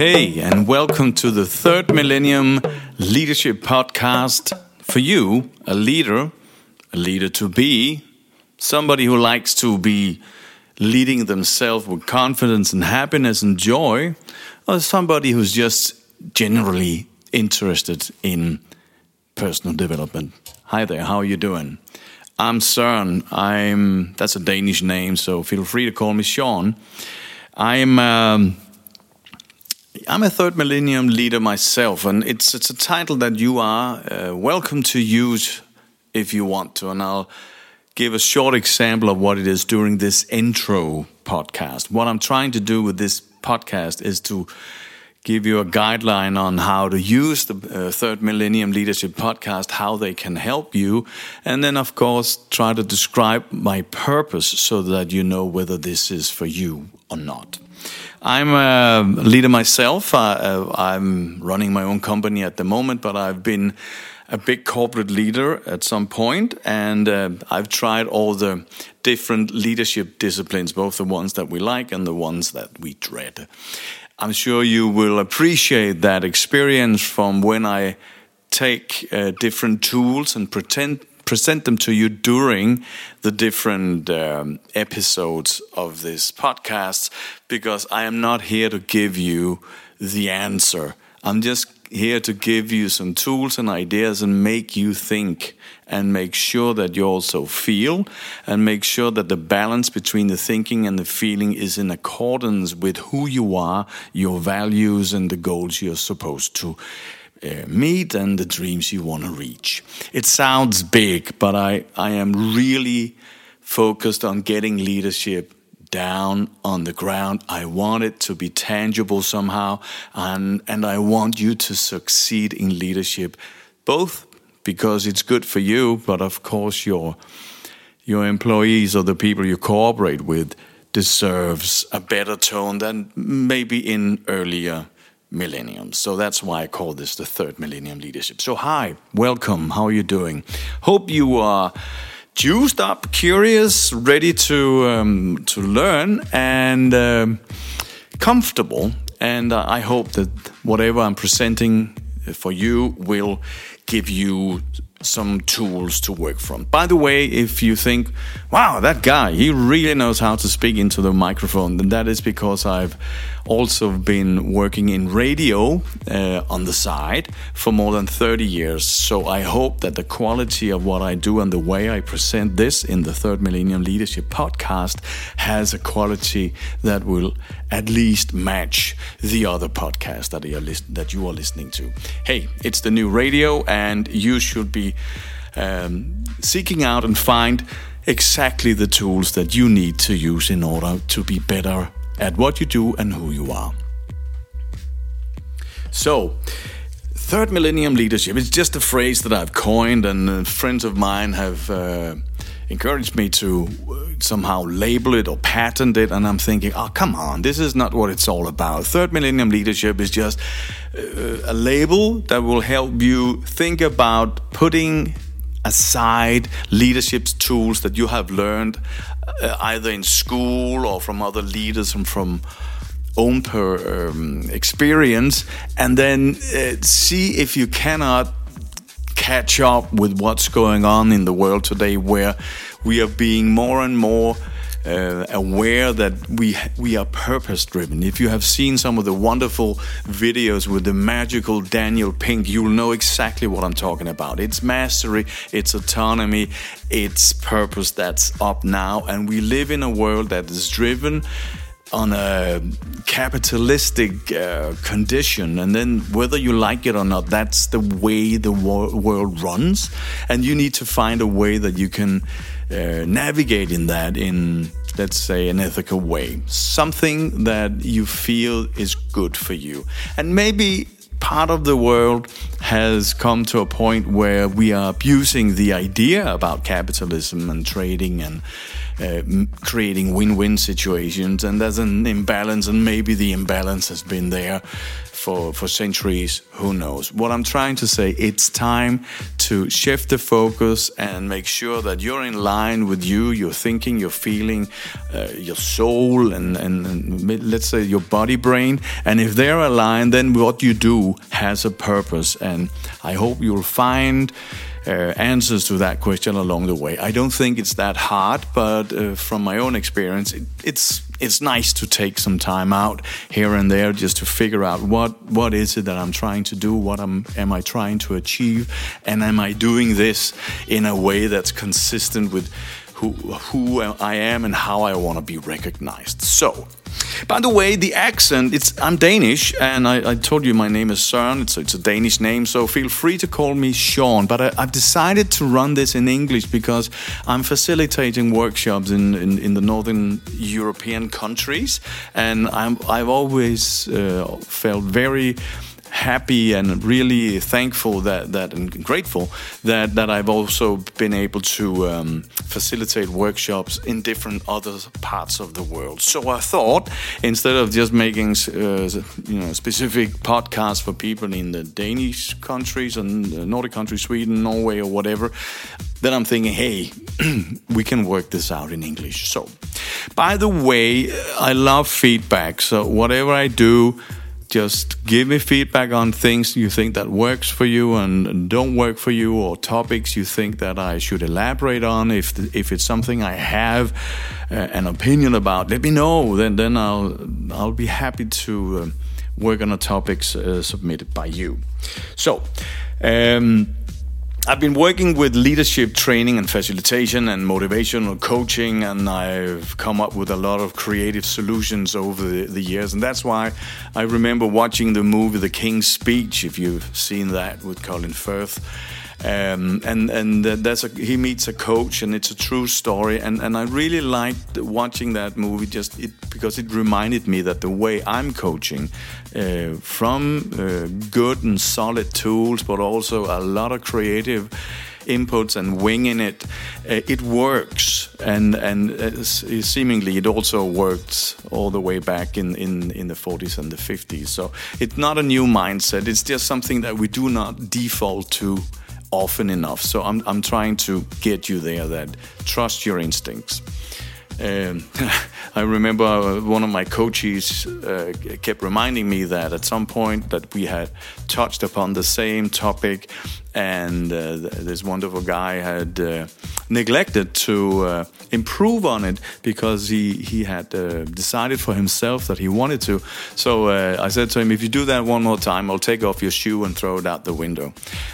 Hey, and welcome to the third Millennium Leadership Podcast for you, a leader, a leader to be, somebody who likes to be leading themselves with confidence and happiness and joy, or somebody who's just generally interested in personal development. Hi there, how are you doing? I'm Søren. I'm that's a Danish name, so feel free to call me Sean. I'm um, I'm a third millennium leader myself, and it's it's a title that you are uh, welcome to use if you want to, and I'll give a short example of what it is during this intro podcast. What I'm trying to do with this podcast is to give you a guideline on how to use the uh, third millennium leadership podcast how they can help you and then of course try to describe my purpose so that you know whether this is for you or not i'm a leader myself uh, i'm running my own company at the moment but i've been a big corporate leader at some point, and uh, I've tried all the different leadership disciplines, both the ones that we like and the ones that we dread. I'm sure you will appreciate that experience from when I take uh, different tools and pretend, present them to you during the different um, episodes of this podcast, because I am not here to give you the answer. I'm just here to give you some tools and ideas and make you think and make sure that you also feel and make sure that the balance between the thinking and the feeling is in accordance with who you are, your values, and the goals you're supposed to. Uh, meet and the dreams you want to reach. It sounds big, but I, I am really focused on getting leadership down on the ground. I want it to be tangible somehow, and, and I want you to succeed in leadership, both because it's good for you, but of course your your employees or the people you cooperate with deserves a better tone than maybe in earlier millenniums. So that's why I call this the third millennium leadership. So hi, welcome. How are you doing? Hope you are juiced up, curious, ready to um, to learn, and um, comfortable. And uh, I hope that whatever I'm presenting for you will give you some tools to work from. By the way, if you think, wow, that guy, he really knows how to speak into the microphone, then that is because I've also been working in radio uh, on the side for more than 30 years. So I hope that the quality of what I do and the way I present this in the Third Millennium Leadership podcast has a quality that will at least match the other podcast that that you are listening to. Hey, it's the new radio, and you should be um, seeking out and find exactly the tools that you need to use in order to be better at what you do and who you are. So, third millennium leadership is just a phrase that I've coined, and uh, friends of mine have uh, encouraged me to uh, somehow label it or patent it. And I'm thinking, oh, come on, this is not what it's all about. Third millennium leadership is just uh, a label that will help you think about putting aside leadership tools that you have learned uh, either in school or from other leaders and from own per, um, experience and then uh, see if you cannot catch up with what's going on in the world today where we are being more and more uh, aware that we we are purpose driven. If you have seen some of the wonderful videos with the magical Daniel Pink, you'll know exactly what I'm talking about. It's mastery, it's autonomy, it's purpose that's up now, and we live in a world that is driven on a capitalistic uh, condition and then whether you like it or not that's the way the wor- world runs. And you need to find a way that you can uh, navigate in that in let's say an ethical way. Something that you feel is good for you. And maybe part of the world has come to a point where we are abusing the idea about capitalism and trading and uh, creating win-win situations and there's an imbalance and maybe the imbalance has been there for, for centuries, who knows? What I'm trying to say, it's time to shift the focus and make sure that you're in line with you, your thinking, your feeling, uh, your soul, and, and, and, let's say your body brain. And if they're aligned, then what you do has a purpose. And I hope you'll find uh, answers to that question along the way. I don't think it's that hard, but uh, from my own experience, it, it's it's nice to take some time out here and there just to figure out what what is it that I'm trying to do, what am am I trying to achieve, and am I doing this in a way that's consistent with who who I am and how I want to be recognized. So by the way, the accent, it's I'm Danish, and I, I told you my name is Søren. It's, it's, a Danish name, so feel free to call me Sean. But I, have decided to run this in English because I'm facilitating workshops in, in, in the Northern European countries, and I'm, I've always uh, felt very happy and really thankful that that and grateful that that I've also been able to um, facilitate workshops in different other parts of the world. So I thought instead of just making uh, you know specific podcasts for people in the Danish countries and Nordic countries, Sweden, Norway, or whatever, then I'm thinking, hey, we can work this out in English. So, by the way, I love feedback. So whatever I do just give me feedback on things you think that works for you and don't work for you or topics you think that I should elaborate on. If if it's something I have uh, an opinion about let me know. Then then I'll I'll be happy to uh, work on the topics uh, submitted by you. So um, I've been working with leadership training and facilitation and motivational coaching, and I've come up with a lot of creative solutions over the, the, years. And that's why I remember watching the movie The King's Speech, if you've seen that with Colin Firth. Um, and and that's a, he meets a coach, and it's a true story. And, and I really liked watching that movie just it, because it reminded me that the way I'm coaching, uh, from uh, good and solid tools, but also a lot of creative inputs and winging it, uh, it works. And and uh, seemingly it also worked all the way back in, in, in the 40s and the 50s. So it's not a new mindset. It's just something that we do not default to often enough. So I'm, I'm trying to get you there that trust your instincts. Um, I remember uh, one of my coaches uh, kept reminding me that at some point that we had touched upon the same topic and uh, this wonderful guy had uh, neglected to uh, improve on it because he he had uh, decided for himself that he wanted to. So uh, I said to him, "If you do that one more time, I'll take off your shoe and throw it out the window."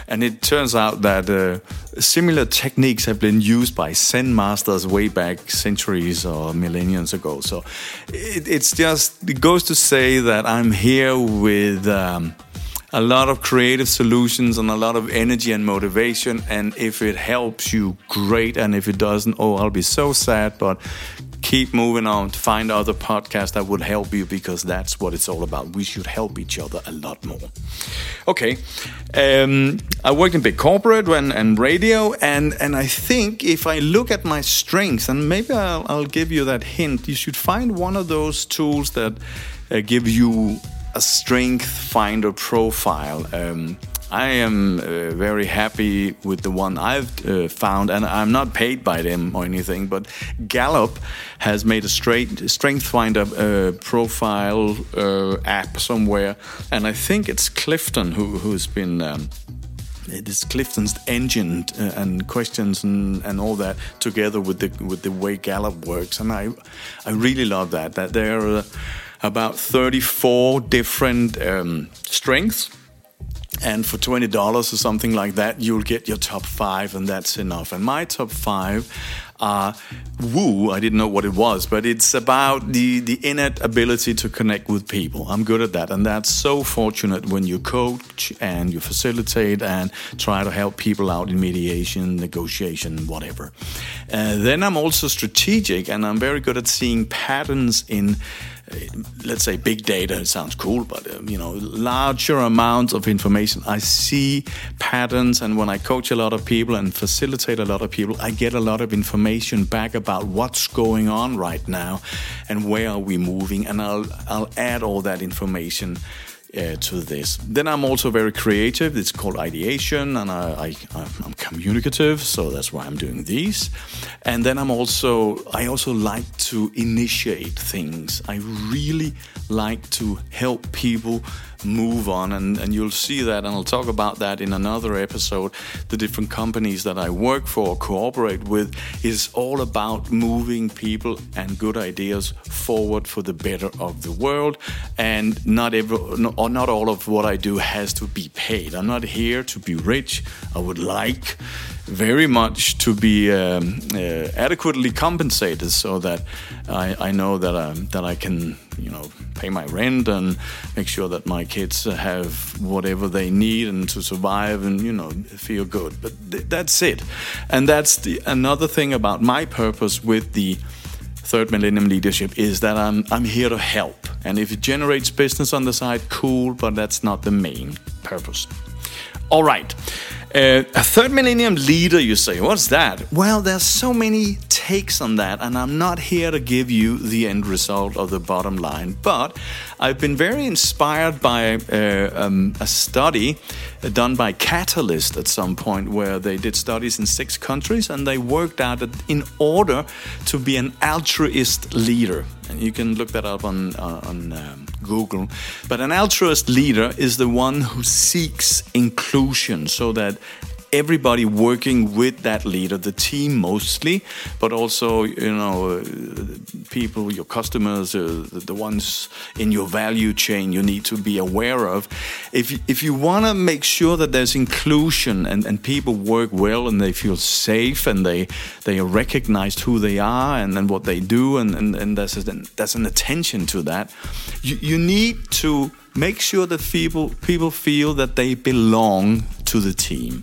And it turns out that uh, similar techniques have been used by Zen masters way back centuries or millennia ago. So it, it's just it goes to say that I'm here with. Um, a lot of creative solutions and a lot of energy and motivation. And if it helps you, great. And if it doesn't, oh, I'll be so sad. But keep moving on. To find other podcasts that would help you because that's what it's all about. We should help each other a lot more. Okay, um, I worked in big corporate and, and radio, and and I think if I look at my strengths, and maybe I'll, I'll give you that hint, you should find one of those tools that uh, give you a strength finder profile. Um, I am uh, very happy with the one I've uh, found, and I'm not paid by them or anything. But Gallup has made a straight strength finder uh, profile uh, app somewhere, and I think it's Clifton who who's been. Um, it is Clifton's engine uh, and questions and, and all that together with the with the way Gallup works, and I I really love that. That there about 34 different um, strengths. And for $20 or something like that, you'll get your top five, and that's enough. And my top five are woo. I didn't know what it was, but it's about the, the innate ability to connect with people. I'm good at that. And that's so fortunate when you coach and you facilitate and try to help people out in mediation, negotiation, whatever. Uh, then I'm also strategic, and I'm very good at seeing patterns in let's say big data it sounds cool but um, you know larger amounts of information. I see patterns and when i coach a lot of people and facilitate a lot of people i get a lot of information back about what's going on right now and where are we moving and i'll i'll add all that information uh, to this. Then I'm also very creative. It's called ideation, and I, I'm communicative, so that's why I'm doing these. And then I'm also I also like to initiate things. I really like to help people move on and, and you'll see that and I'll talk about that in another episode. The different companies that I work for, or cooperate with, is all about moving people and good ideas forward for the better of the world. And not every, or not all of what I do has to be paid. I'm not here to be rich. I would like very much to be um, uh, adequately compensated so that I, I know that I, um, that I can you know pay my rent and make sure that my kids have whatever they need and to survive and you know feel good. But th- that's it. And that's the another thing about my purpose with the third millennium leadership is that I'm I'm here to help. And if it generates business on the side cool but that's not the main purpose. All right uh, a third millennium leader, you say, what's that? Well, there's so many takes on that, and I'm not here to give you the end result of the bottom line. But I've been very inspired by uh, um, a study done by Catalyst at some point, where they did studies in six countries, and they worked out that in order to be an altruist leader, and you can look that up on uh, on um, Google. But an altruist leader is the one who seeks inclusion, so that everybody working with that leader, the team mostly, but also you know uh, people, your customers, uh, the ones in your value chain you need to be aware of. If if you want to make sure that there's inclusion and, and people work well and they feel safe and they they are recognized who they are and, and what they do and, and, and there's, a, there's an attention to that, you, you need to make sure that people people feel that they belong to the team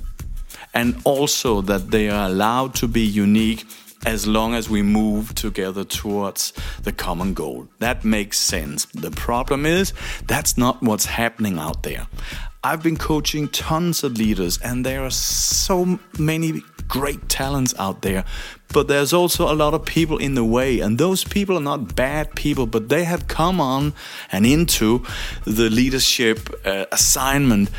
and also that they are allowed to be unique as long as we move together towards the common goal. That makes sense. The problem is that's not what's happening out there. I've been coaching tons of leaders, and there are so many great talents out there, but there's also a lot of people in the way, and those people are not bad people, but they have come on and into the leadership uh, assignment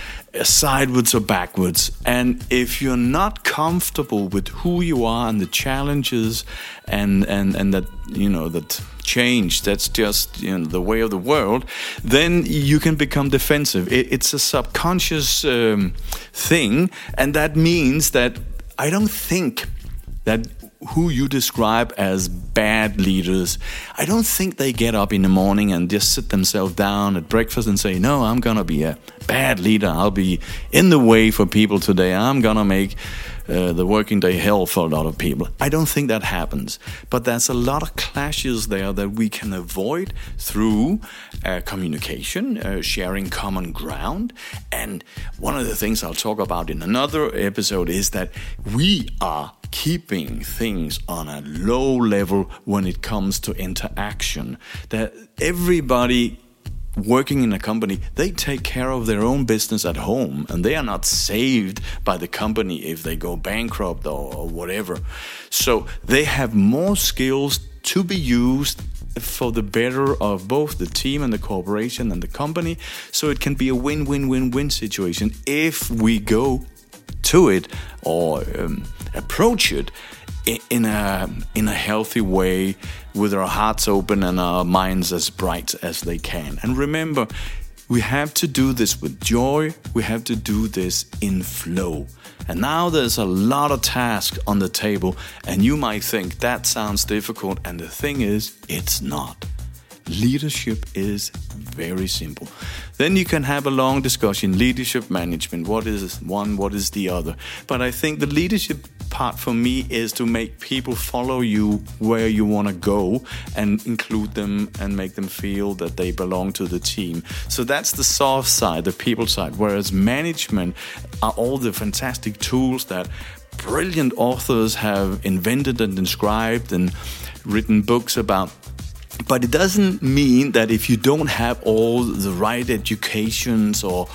sideways or backwards. And if you're not comfortable with who you are and the challenges and and and that you know that change that's just you know the way of the world, then you can become defensive. It, it's a subconscious um, thing, and that means that I don't think that who you describe as bad leaders, I don't think they get up in the morning and just sit themselves down at breakfast and say, No, I'm going to be a bad leader. I'll be in the way for people today. I'm going to make uh, the working day hell for a lot of people. I don't think that happens. But there's a lot of clashes there that we can avoid through uh, communication, uh, sharing common ground. And one of the things I'll talk about in another episode is that we are keeping things on a low level when it comes to interaction. That everybody working in a company, they take care of their own business at home and they are not saved by the company if they go bankrupt or, or whatever. So they have more skills to be used for the better of both the team and the corporation and the company. So it can be a win win win win situation if we go to it or um, approach it in a in a healthy way with our hearts open and our minds as bright as they can. And remember we have to do this with joy. We have to do this in flow. And now there's a lot of tasks on the table and you might think that sounds difficult and the thing is it's not Leadership is very simple. Then you can have a long discussion leadership management. What is one? What is the other? But I think the leadership part for me is to make people follow you where you want to go and include them and make them feel that they belong to the team. So that's the soft side, the people side. Whereas management are all the fantastic tools that brilliant authors have invented and described and written books about but it doesn't mean that if you don't have all the right educations or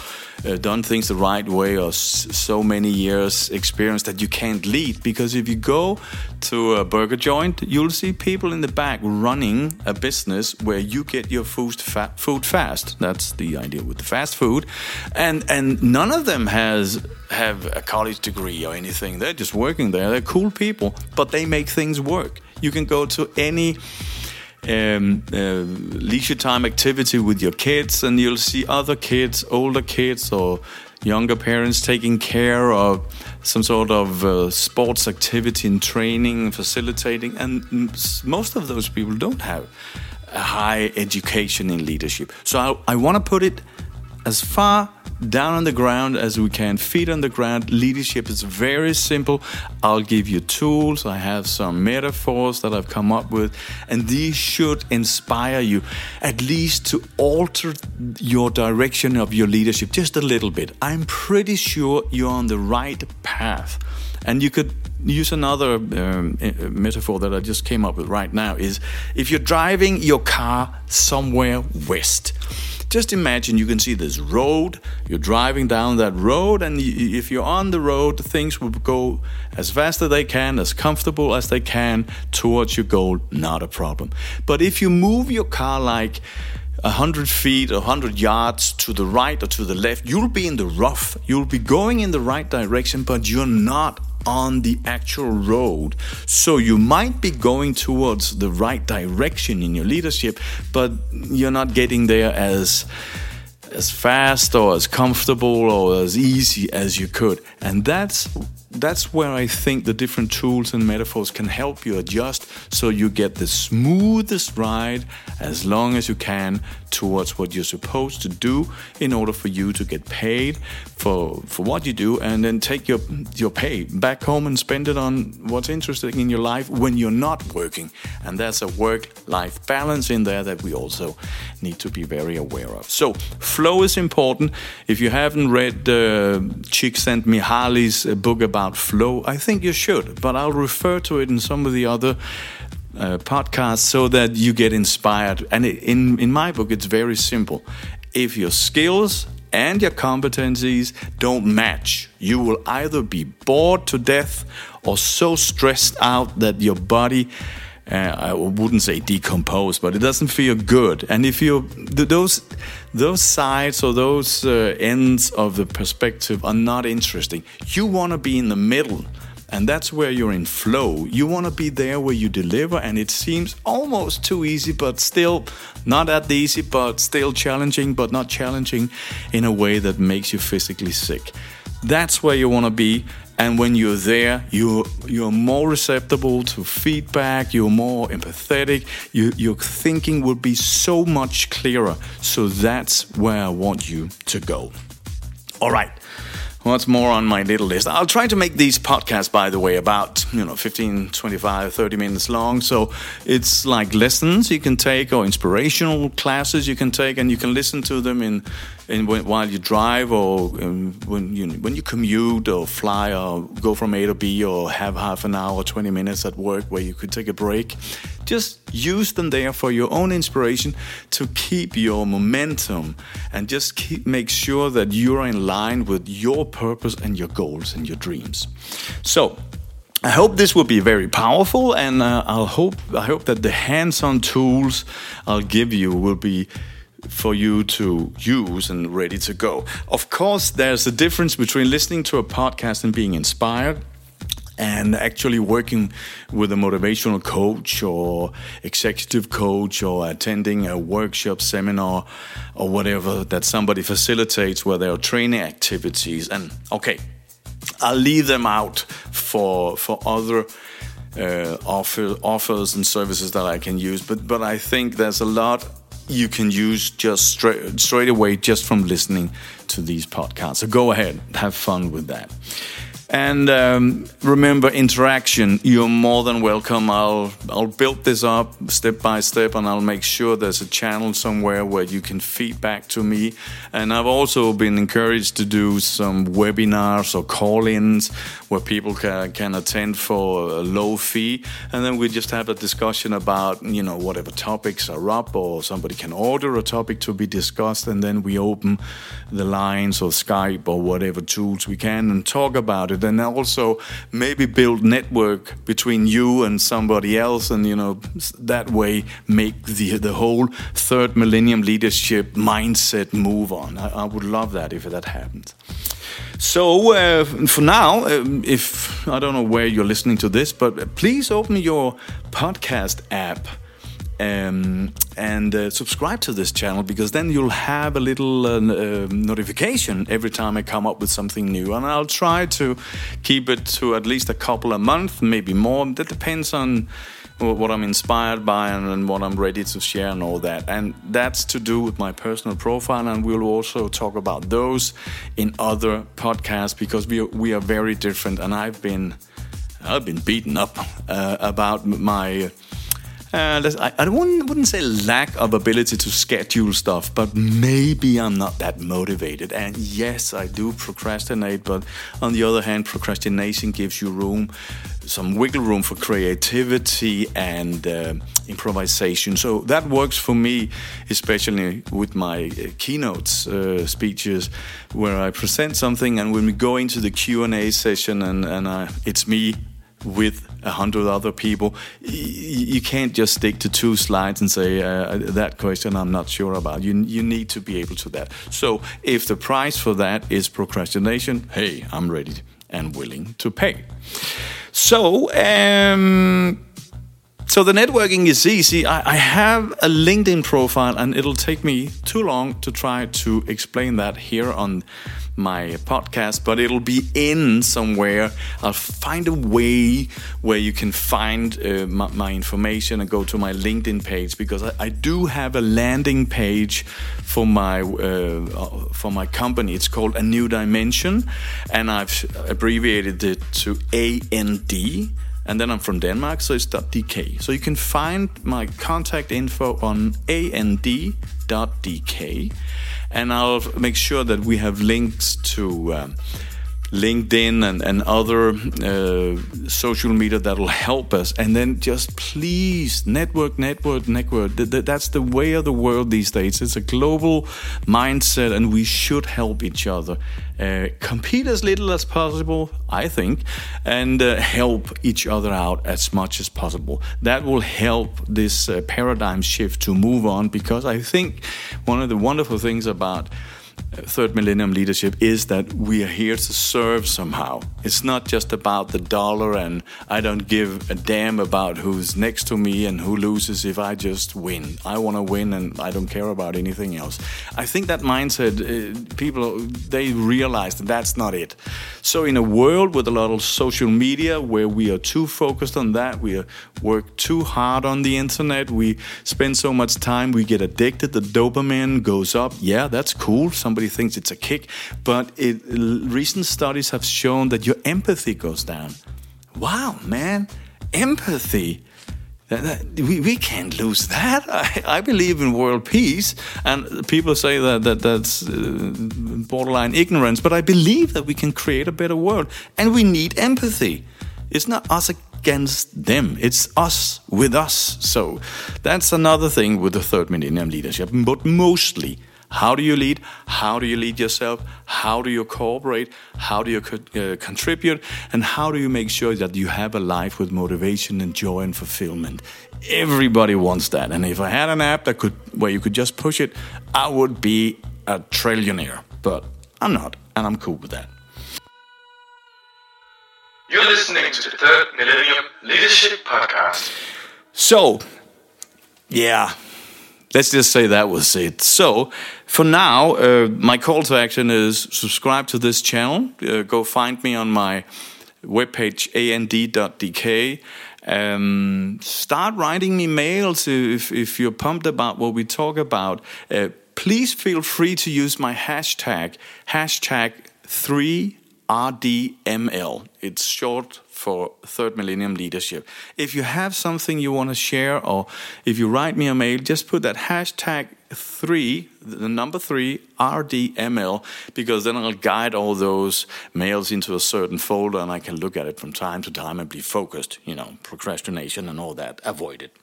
uh, done things the right way or so many years experience that you can't lead because if you go to a burger joint you'll see people in the back running a business where you get your food, fa- food fast. That's the idea with the fast food. And and none of them has have a college degree or anything. They're just working there. They're cool people but they make things work. You can go to any um, uh, leisure time activity with your kids, and you'll see other kids, older kids, or younger parents taking care of some sort of uh, sports activity and training, facilitating, and most of those people don't have a high education in leadership. So I, I want to put it as far down on the ground as we can, feet on the ground. Leadership is very simple. I'll give you tools. I have some metaphors that I've come up with, and these should inspire you at least to alter your direction of your leadership just a little bit. I'm pretty sure you're on the right path. And you could use another um, metaphor that I just came up with right now is if you're driving your car somewhere west just imagine you can see this road, you're driving down that road, and if you're on the road, things will go as fast as they can, as comfortable as they can towards your goal, not a problem. But if you move your car like 100 feet or 100 yards to the right or to the left, you'll be in the rough. You'll be going in the right direction, but you're not on the actual road. So you might be going towards the right direction in your leadership, but you're not getting there as as fast or as comfortable or as easy as you could. And that's that's where I think the different tools and metaphors can help you adjust so you get the smoothest ride as long as you can towards what you're supposed to do in order for you to get paid for for what you do and then take your your pay back home and spend it on what's interesting in your life when you're not working. And there's a work life balance in there that we also need to be very aware of. So flow is important. If you haven't read uh, Csikszentmihalyi's book about about flow, I think you should, but I'll refer to it in some of the other uh, podcasts so that you get inspired. And in, in my book, it's very simple. If your skills and your competencies don't match, you will either be bored to death or so stressed out that your body uh, I wouldn't say decompose, but it doesn't feel good. And if you those those sides or those uh, ends of the perspective are not interesting, you want to be in the middle. And that's where you're in flow. You want to be there where you deliver, and it seems almost too easy, but still not that easy, but still challenging, but not challenging in a way that makes you physically sick. That's where you want to be, and when you're there, you're you're more receptive to feedback. You're more empathetic. You, your thinking will be so much clearer. So that's where I want you to go. All right. What's more on my little list? I'll try to make these podcasts, by the way, about, you know, 15, 25, 30 minutes long. So it's like lessons you can take or inspirational classes you can take, and you can listen to them in in, while you drive or um, when you when you commute or fly or go from A to B or have half an hour or 20 minutes at work where you could take a break just use them there for your own inspiration to keep your momentum and just keep make sure that you're in line with your purpose and your goals and your dreams so I hope this will be very powerful, and uh, I'll hope I hope that the hands-on tools I'll give you will be for you to use and ready to go. Of course, there's a difference between listening to a podcast and being inspired and actually working with a motivational coach or executive coach or attending a workshop seminar or whatever that somebody facilitates where there are training activities and okay i'll leave them out for for other uh, offer, offers and services that i can use but but i think there's a lot you can use just straight straight away just from listening to these podcasts. So go ahead, have fun with that. And um, remember, interaction. You're more than welcome. I'll I'll build this up step by step, and I'll make sure there's a channel somewhere where you can feedback to me. And I've also been encouraged to do some webinars or call-ins where people can, can attend for a low fee, and then we just have a discussion about you know whatever topics are up, or somebody can order a topic to be discussed, and then we open the lines or Skype or whatever tools we can and talk about it it. And also maybe build network between you and somebody else and you know that way make the the whole third millennium leadership mindset move on. I, I would love that if that happened. So uh, for now, um, if I don't know where you're listening to this, but please open your podcast app um, and uh, subscribe to this channel because then you'll have a little uh, uh, notification every time I come up with something new. And I'll try to keep it to at least a couple a month, maybe more. That depends on what I'm inspired by and, what I'm ready to share and all that. And that's to do with my personal profile. And we'll also talk about those in other podcasts because we are, we are very different. And I've been I've been beaten up uh, about my uh, I, I wouldn't, say lack of ability to schedule stuff, but maybe I'm not that motivated. And yes, I do procrastinate, but on the other hand, procrastination gives you room, some wiggle room for creativity and uh, improvisation. So that works for me, especially with my uh, keynotes uh, speeches, where I present something, and when we go into the Q and A session, and, and I, it's me with a hundred other people. You can't just stick to two slides and say uh, that question I'm not sure about. You you need to be able to that. So if the price for that is procrastination, hey, I'm ready and willing to pay. So um, so the networking is easy. I, I, have a LinkedIn profile, and it'll take me too long to try to explain that here on my podcast, but it'll be in somewhere. I'll find a way where you can find uh, my, my, information and go to my LinkedIn page because I, I do have a landing page for my uh, for my company. It's called A New Dimension, and I've abbreviated it to AND and then I'm from Denmark, so it's .dk. So you can find my contact info on and.dk, and I'll make sure that we have links to. Um, LinkedIn and, and other uh, social media that'll help us. And then just please network, network, network. That's the way of the world these days. It's a global mindset, and we should help each other. Uh, compete as little as possible, I think, and uh, help each other out as much as possible. That will help this uh, paradigm shift to move on because I think one of the wonderful things about third millennium leadership is that we are here to serve somehow. It's not just about the dollar, and I don't give a damn about who's next to me and who loses if I just win. I want to win, and I don't care about anything else. I think that mindset, uh, people, they realize that that's not it. So, in a world with a lot of social media where we are too focused on that, we work too hard on the internet, we spend so much time, we get addicted, the dopamine goes up. Yeah, that's cool. Somebody somebody thinks it's a kick, but it, recent studies have shown that your empathy goes down. Wow, man, empathy. That, that, we, we can't lose that. I, I, believe in world peace, and people say that, that that's uh, borderline ignorance, but I believe that we can create a better world, and we need empathy. It's not us against them, it's us with us. So that's another thing with the third millennium leadership, but mostly how do you lead? How do you lead yourself? How do you cooperate? How do you co- uh, contribute? And how do you make sure that you have a life with motivation and joy and fulfillment? Everybody wants that. And if I had an app that could where you could just push it, I would be a trillionaire. But I'm not, and I'm cool with that. You're listening to the Third Millennium Leadership Podcast. So, yeah, let's just say that was it. So, for now, uh, my call to action is subscribe to this channel. Uh, go find me on my webpage and.dk. Um, start writing me mails if, if you're pumped about what we talk about. Uh, please feel free to use my hashtag, hashtag 3 RDML. It's short for Third Millennium Leadership. If you have something you want to share, or if you write me a mail, just put that hashtag three, the number three, RDML, because then I'll guide all those mails into a certain folder and I can look at it from time to time and be focused, you know, procrastination and all that avoid it.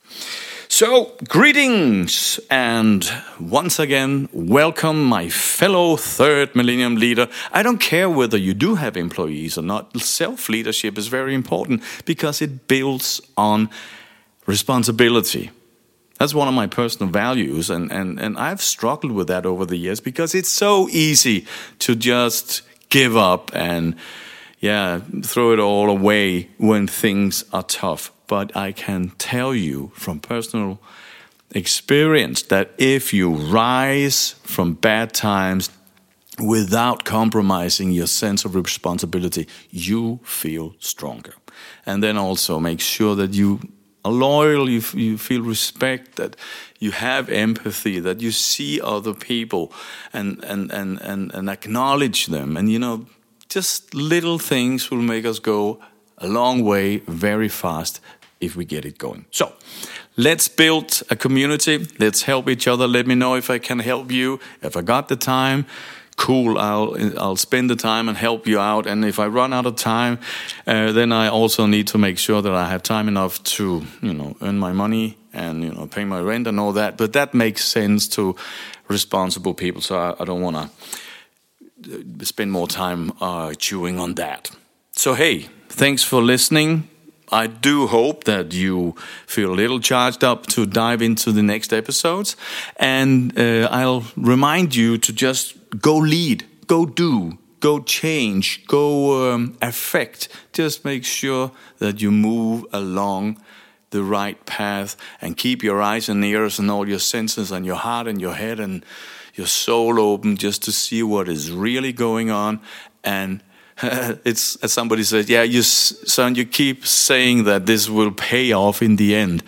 So, greetings, and once again, welcome, my fellow third millennium leader. I don't care whether you do have employees or not, self leadership is very important because it builds on responsibility. That's one of my personal values, and, and, and I've struggled with that over the years because it's so easy to just give up and, yeah, throw it all away when things are tough. But I can tell you from personal experience that if you rise from bad times without compromising your sense of responsibility, you feel stronger. And then also make sure that you are loyal, you, you feel respect, that you have empathy, that you see other people and, and, and, and, and acknowledge them. And, you know, just little things will make us go a long way very fast if we get it going. So, let's build a community. Let's help each other. Let me know if I can help you. If I got the time, cool. I'll I'll spend the time and help you out. And if I run out of time, uh, then I also need to make sure that I have time enough to you know earn my money and you know pay my rent and all that. But that makes sense to responsible people. So I, I don't want to spend more time uh, chewing on that. So hey, thanks for listening. I do hope that you feel a little charged up to dive into the next episodes. And uh, I'll remind you to just go lead, go do, go change, go um, affect. Just make sure that you move along the right path and keep your eyes and ears and all your senses and your heart and your head and your soul open just to see what is really going on and it's as somebody said, yeah, you son, you keep saying that this will pay off in the end.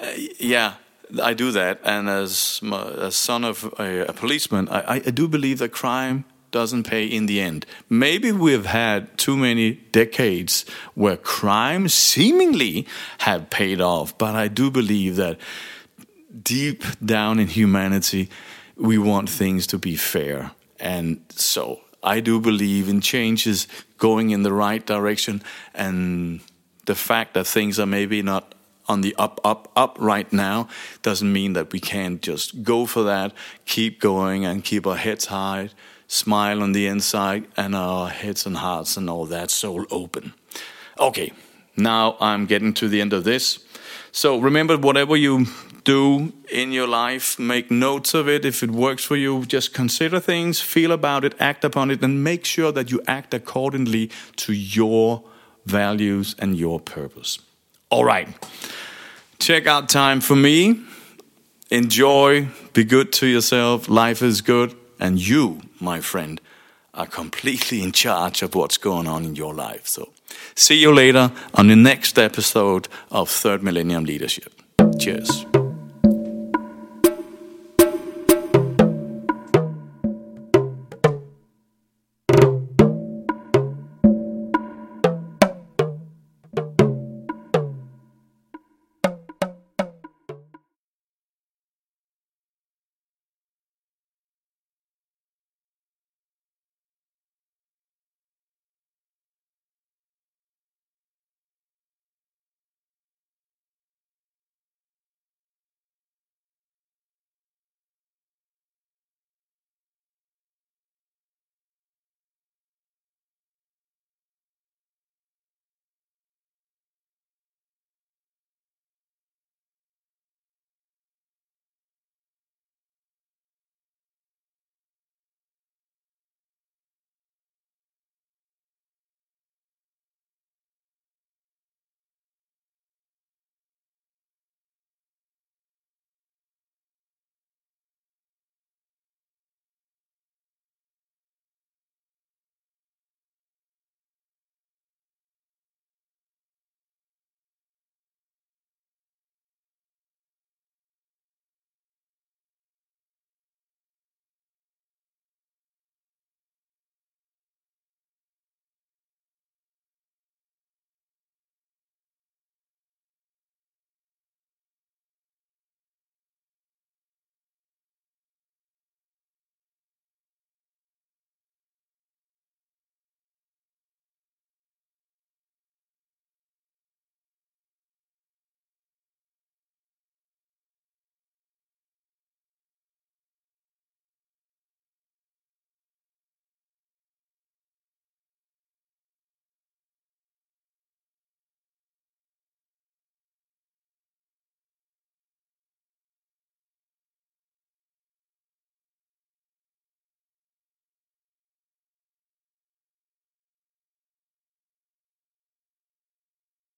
Uh, yeah, I do that, and as my, a son of a, a policeman, I, I do believe that crime doesn't pay in the end. Maybe we've had too many decades where crime seemingly have paid off, but I do believe that deep down in humanity, we want things to be fair. And so I do believe in changes going in the right direction, and the fact that things are maybe not on the up, up, up right now doesn't mean that we can't just go for that, keep going, and keep our heads high, smile on the inside, and our heads and hearts and all that soul open. Okay, now I'm getting to the end of this. So remember, whatever you do in your life, make notes of it. If it works for you, just consider things, feel about it, act upon it, and make sure that you act accordingly to your values and your purpose. All right. Check out time for me. Enjoy, be good to yourself. Life is good. And you, my friend, are completely in charge of what's going on in your life. So, see you later on the next episode of Third Millennium Leadership. Cheers.